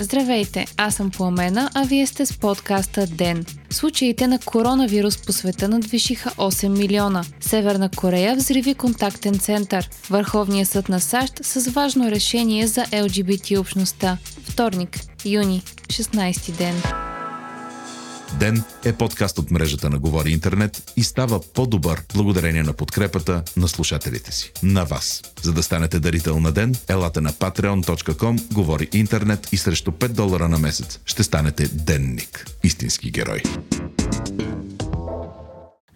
Здравейте, аз съм Пламена, а вие сте с подкаста ДЕН. Случаите на коронавирус по света надвишиха 8 милиона. Северна Корея взриви контактен център. Върховният съд на САЩ с важно решение за ЛГБТ общността. Вторник, юни, 16 ден. Ден е подкаст от мрежата на Говори Интернет и става по-добър благодарение на подкрепата на слушателите си. На вас. За да станете дарител на Ден, елате на patreon.com, Говори Интернет и срещу 5 долара на месец ще станете денник. Истински герой.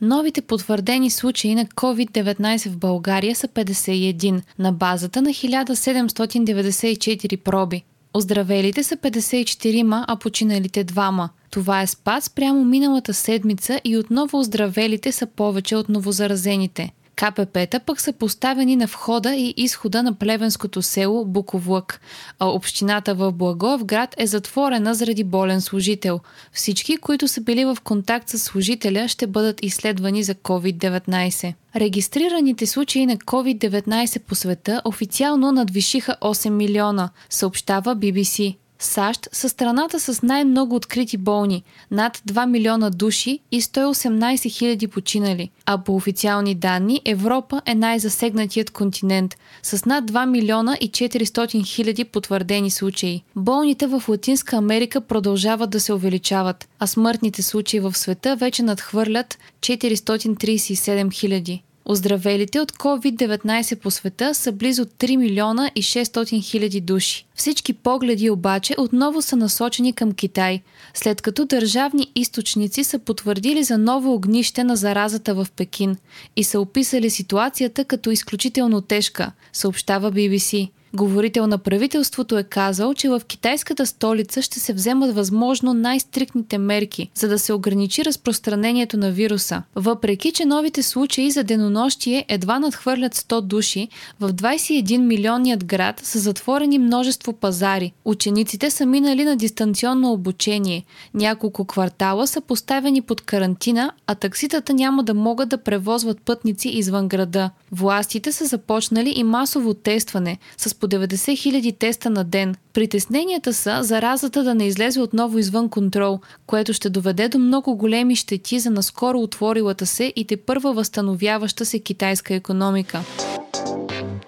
Новите потвърдени случаи на COVID-19 в България са 51 на базата на 1794 проби. Оздравелите са 54, а починалите двама. Това е спад спрямо миналата седмица и отново оздравелите са повече от новозаразените. КПП-та пък са поставени на входа и изхода на плевенското село Буковлък, а общината в Благоевград е затворена заради болен служител. Всички, които са били в контакт с служителя, ще бъдат изследвани за COVID-19. Регистрираните случаи на COVID-19 по света официално надвишиха 8 милиона, съобщава BBC. САЩ са страната с най-много открити болни – над 2 милиона души и 118 хиляди починали. А по официални данни Европа е най-засегнатият континент с над 2 милиона и 400 хиляди потвърдени случаи. Болните в Латинска Америка продължават да се увеличават, а смъртните случаи в света вече надхвърлят 437 хиляди. Оздравелите от COVID-19 по света са близо 3 милиона и 600 хиляди души. Всички погледи обаче отново са насочени към Китай, след като държавни източници са потвърдили за ново огнище на заразата в Пекин и са описали ситуацията като изключително тежка, съобщава BBC. Говорител на правителството е казал, че в китайската столица ще се вземат възможно най-стрикните мерки, за да се ограничи разпространението на вируса. Въпреки, че новите случаи за денонощие едва надхвърлят 100 души, в 21 милионният град са затворени множество пазари. Учениците са минали на дистанционно обучение. Няколко квартала са поставени под карантина, а такситата няма да могат да превозват пътници извън града. Властите са започнали и масово тестване с по 90 000 теста на ден. Притесненията са заразата да не излезе отново извън контрол, което ще доведе до много големи щети за наскоро отворилата се и те първа възстановяваща се китайска економика.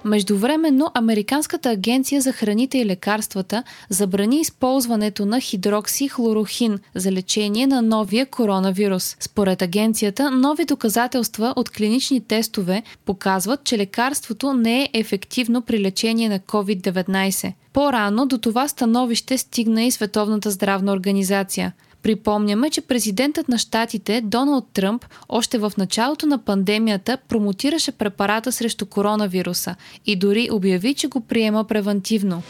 Междувременно, Американската агенция за храните и лекарствата забрани използването на хидроксихлорохин за лечение на новия коронавирус. Според агенцията, нови доказателства от клинични тестове показват, че лекарството не е ефективно при лечение на COVID-19. По-рано до това становище стигна и Световната здравна организация. Припомняме, че президентът на щатите Доналд Тръмп още в началото на пандемията промотираше препарата срещу коронавируса и дори обяви, че го приема превентивно.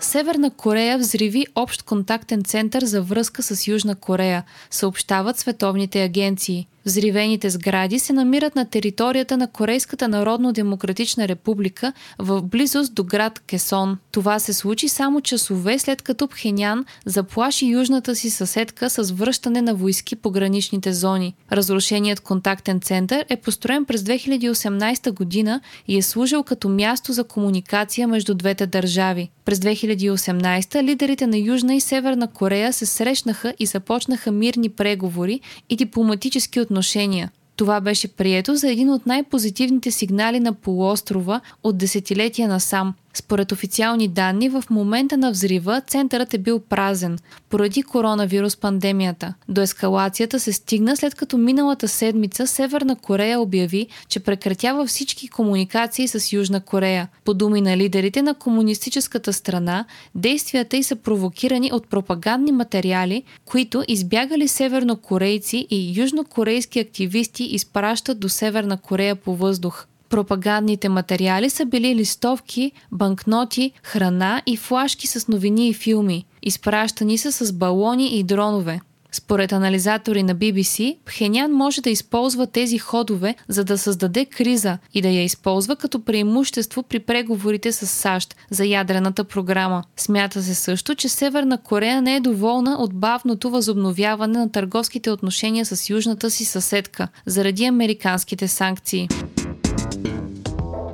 Северна Корея взриви общ контактен център за връзка с Южна Корея, съобщават световните агенции. Взривените сгради се намират на територията на Корейската народно-демократична република в близост до град Кесон. Това се случи само часове след като Пхенян заплаши южната си съседка с връщане на войски по граничните зони. Разрушеният контактен център е построен през 2018 година и е служил като място за комуникация между двете държави. През 2018 лидерите на Южна и Северна Корея се срещнаха и започнаха мирни преговори и дипломатически отношения отношения. Това беше прието за един от най-позитивните сигнали на полуострова от десетилетия насам – според официални данни, в момента на взрива центърът е бил празен поради коронавирус пандемията. До ескалацията се стигна след като миналата седмица Северна Корея обяви, че прекратява всички комуникации с Южна Корея. По думи на лидерите на комунистическата страна, действията й са провокирани от пропагандни материали, които избягали севернокорейци и южнокорейски активисти изпращат до Северна Корея по въздух. Пропагандните материали са били листовки, банкноти, храна и флашки с новини и филми. Изпращани са с балони и дронове. Според анализатори на BBC, Пхенян може да използва тези ходове, за да създаде криза и да я използва като преимущество при преговорите с САЩ за ядрената програма. Смята се също, че Северна Корея не е доволна от бавното възобновяване на търговските отношения с южната си съседка заради американските санкции.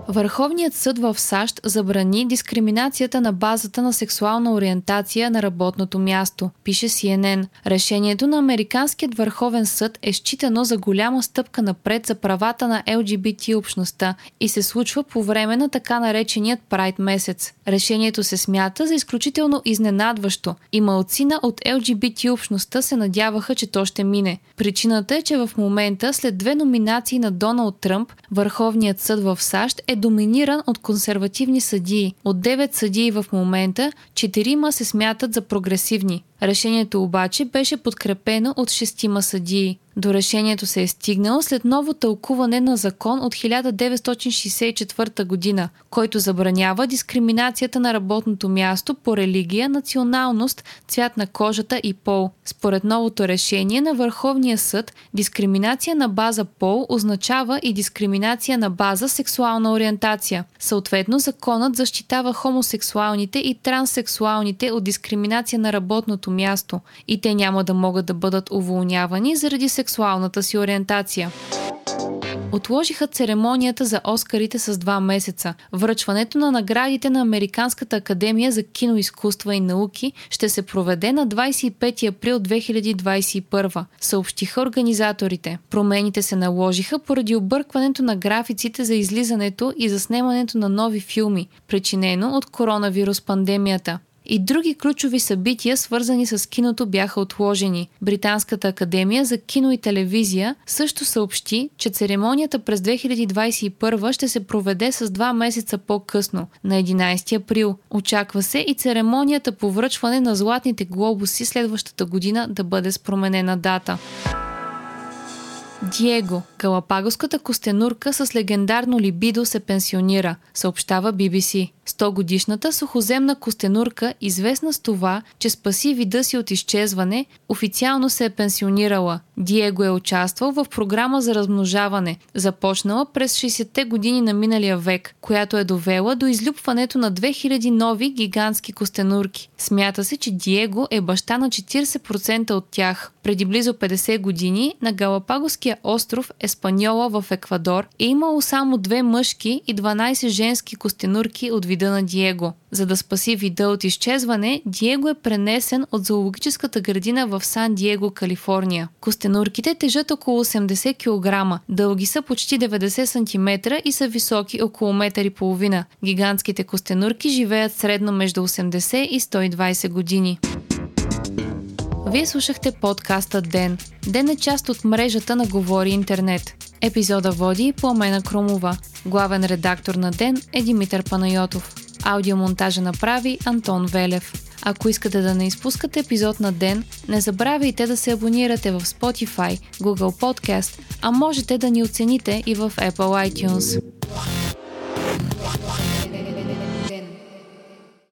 Върховният съд в САЩ забрани дискриминацията на базата на сексуална ориентация на работното място, пише CNN. Решението на Американският върховен съд е считано за голяма стъпка напред за правата на ЛГБТ общността и се случва по време на така нареченият Прайд месец. Решението се смята за изключително изненадващо и малцина от ЛГБТ общността се надяваха, че то ще мине. Причината е, че в момента, след две номинации на Доналд Тръмп, Върховният съд в САЩ е доминиран от консервативни съдии. От 9 съдии в момента, 4 се смятат за прогресивни. Решението обаче беше подкрепено от шестима съдии. До решението се е стигнало след ново тълкуване на закон от 1964 година, който забранява дискриминацията на работното място по религия, националност, цвят на кожата и пол. Според новото решение на Върховния съд, дискриминация на база пол означава и дискриминация на база сексуална ориентация. Съответно, законът защитава хомосексуалните и транссексуалните от дискриминация на работното място и те няма да могат да бъдат уволнявани заради сексуалната си ориентация. Отложиха церемонията за Оскарите с два месеца. Връчването на наградите на Американската академия за киноизкуства и науки ще се проведе на 25 април 2021, съобщиха организаторите. Промените се наложиха поради объркването на графиците за излизането и заснемането на нови филми, причинено от коронавирус пандемията. И други ключови събития, свързани с киното, бяха отложени. Британската академия за кино и телевизия също съобщи, че церемонията през 2021 ще се проведе с два месеца по-късно, на 11 април. Очаква се и церемонията по връчване на златните глобуси следващата година да бъде с променена дата. Диего, галапагоската костенурка с легендарно либидо се пенсионира, съобщава BBC. 100 годишната сухоземна костенурка, известна с това, че спаси вида си от изчезване, официално се е пенсионирала. Диего е участвал в програма за размножаване, започнала през 60-те години на миналия век, която е довела до излюпването на 2000 нови гигантски костенурки. Смята се, че Диего е баща на 40% от тях. Преди близо 50 години на Галапагоския остров Еспаньола в Еквадор е имало само две мъжки и 12 женски костенурки от вида на Диего. За да спаси вида от изчезване, Диего е пренесен от зоологическата градина в Сан Диего, Калифорния. Тежат около 80 кг, дълги са почти 90 см и са високи около метър и половина. Гигантските костенурки живеят средно между 80 и 120 години. Вие слушахте подкаста Ден. Ден е част от мрежата на Говори Интернет. Епизода води Пламена Кромова. Главен редактор на Ден е Димитър Панайотов. Аудиомонтажа направи Антон Велев. Ако искате да не изпускате епизод на ден, не забравяйте да се абонирате в Spotify, Google Podcast, а можете да ни оцените и в Apple iTunes.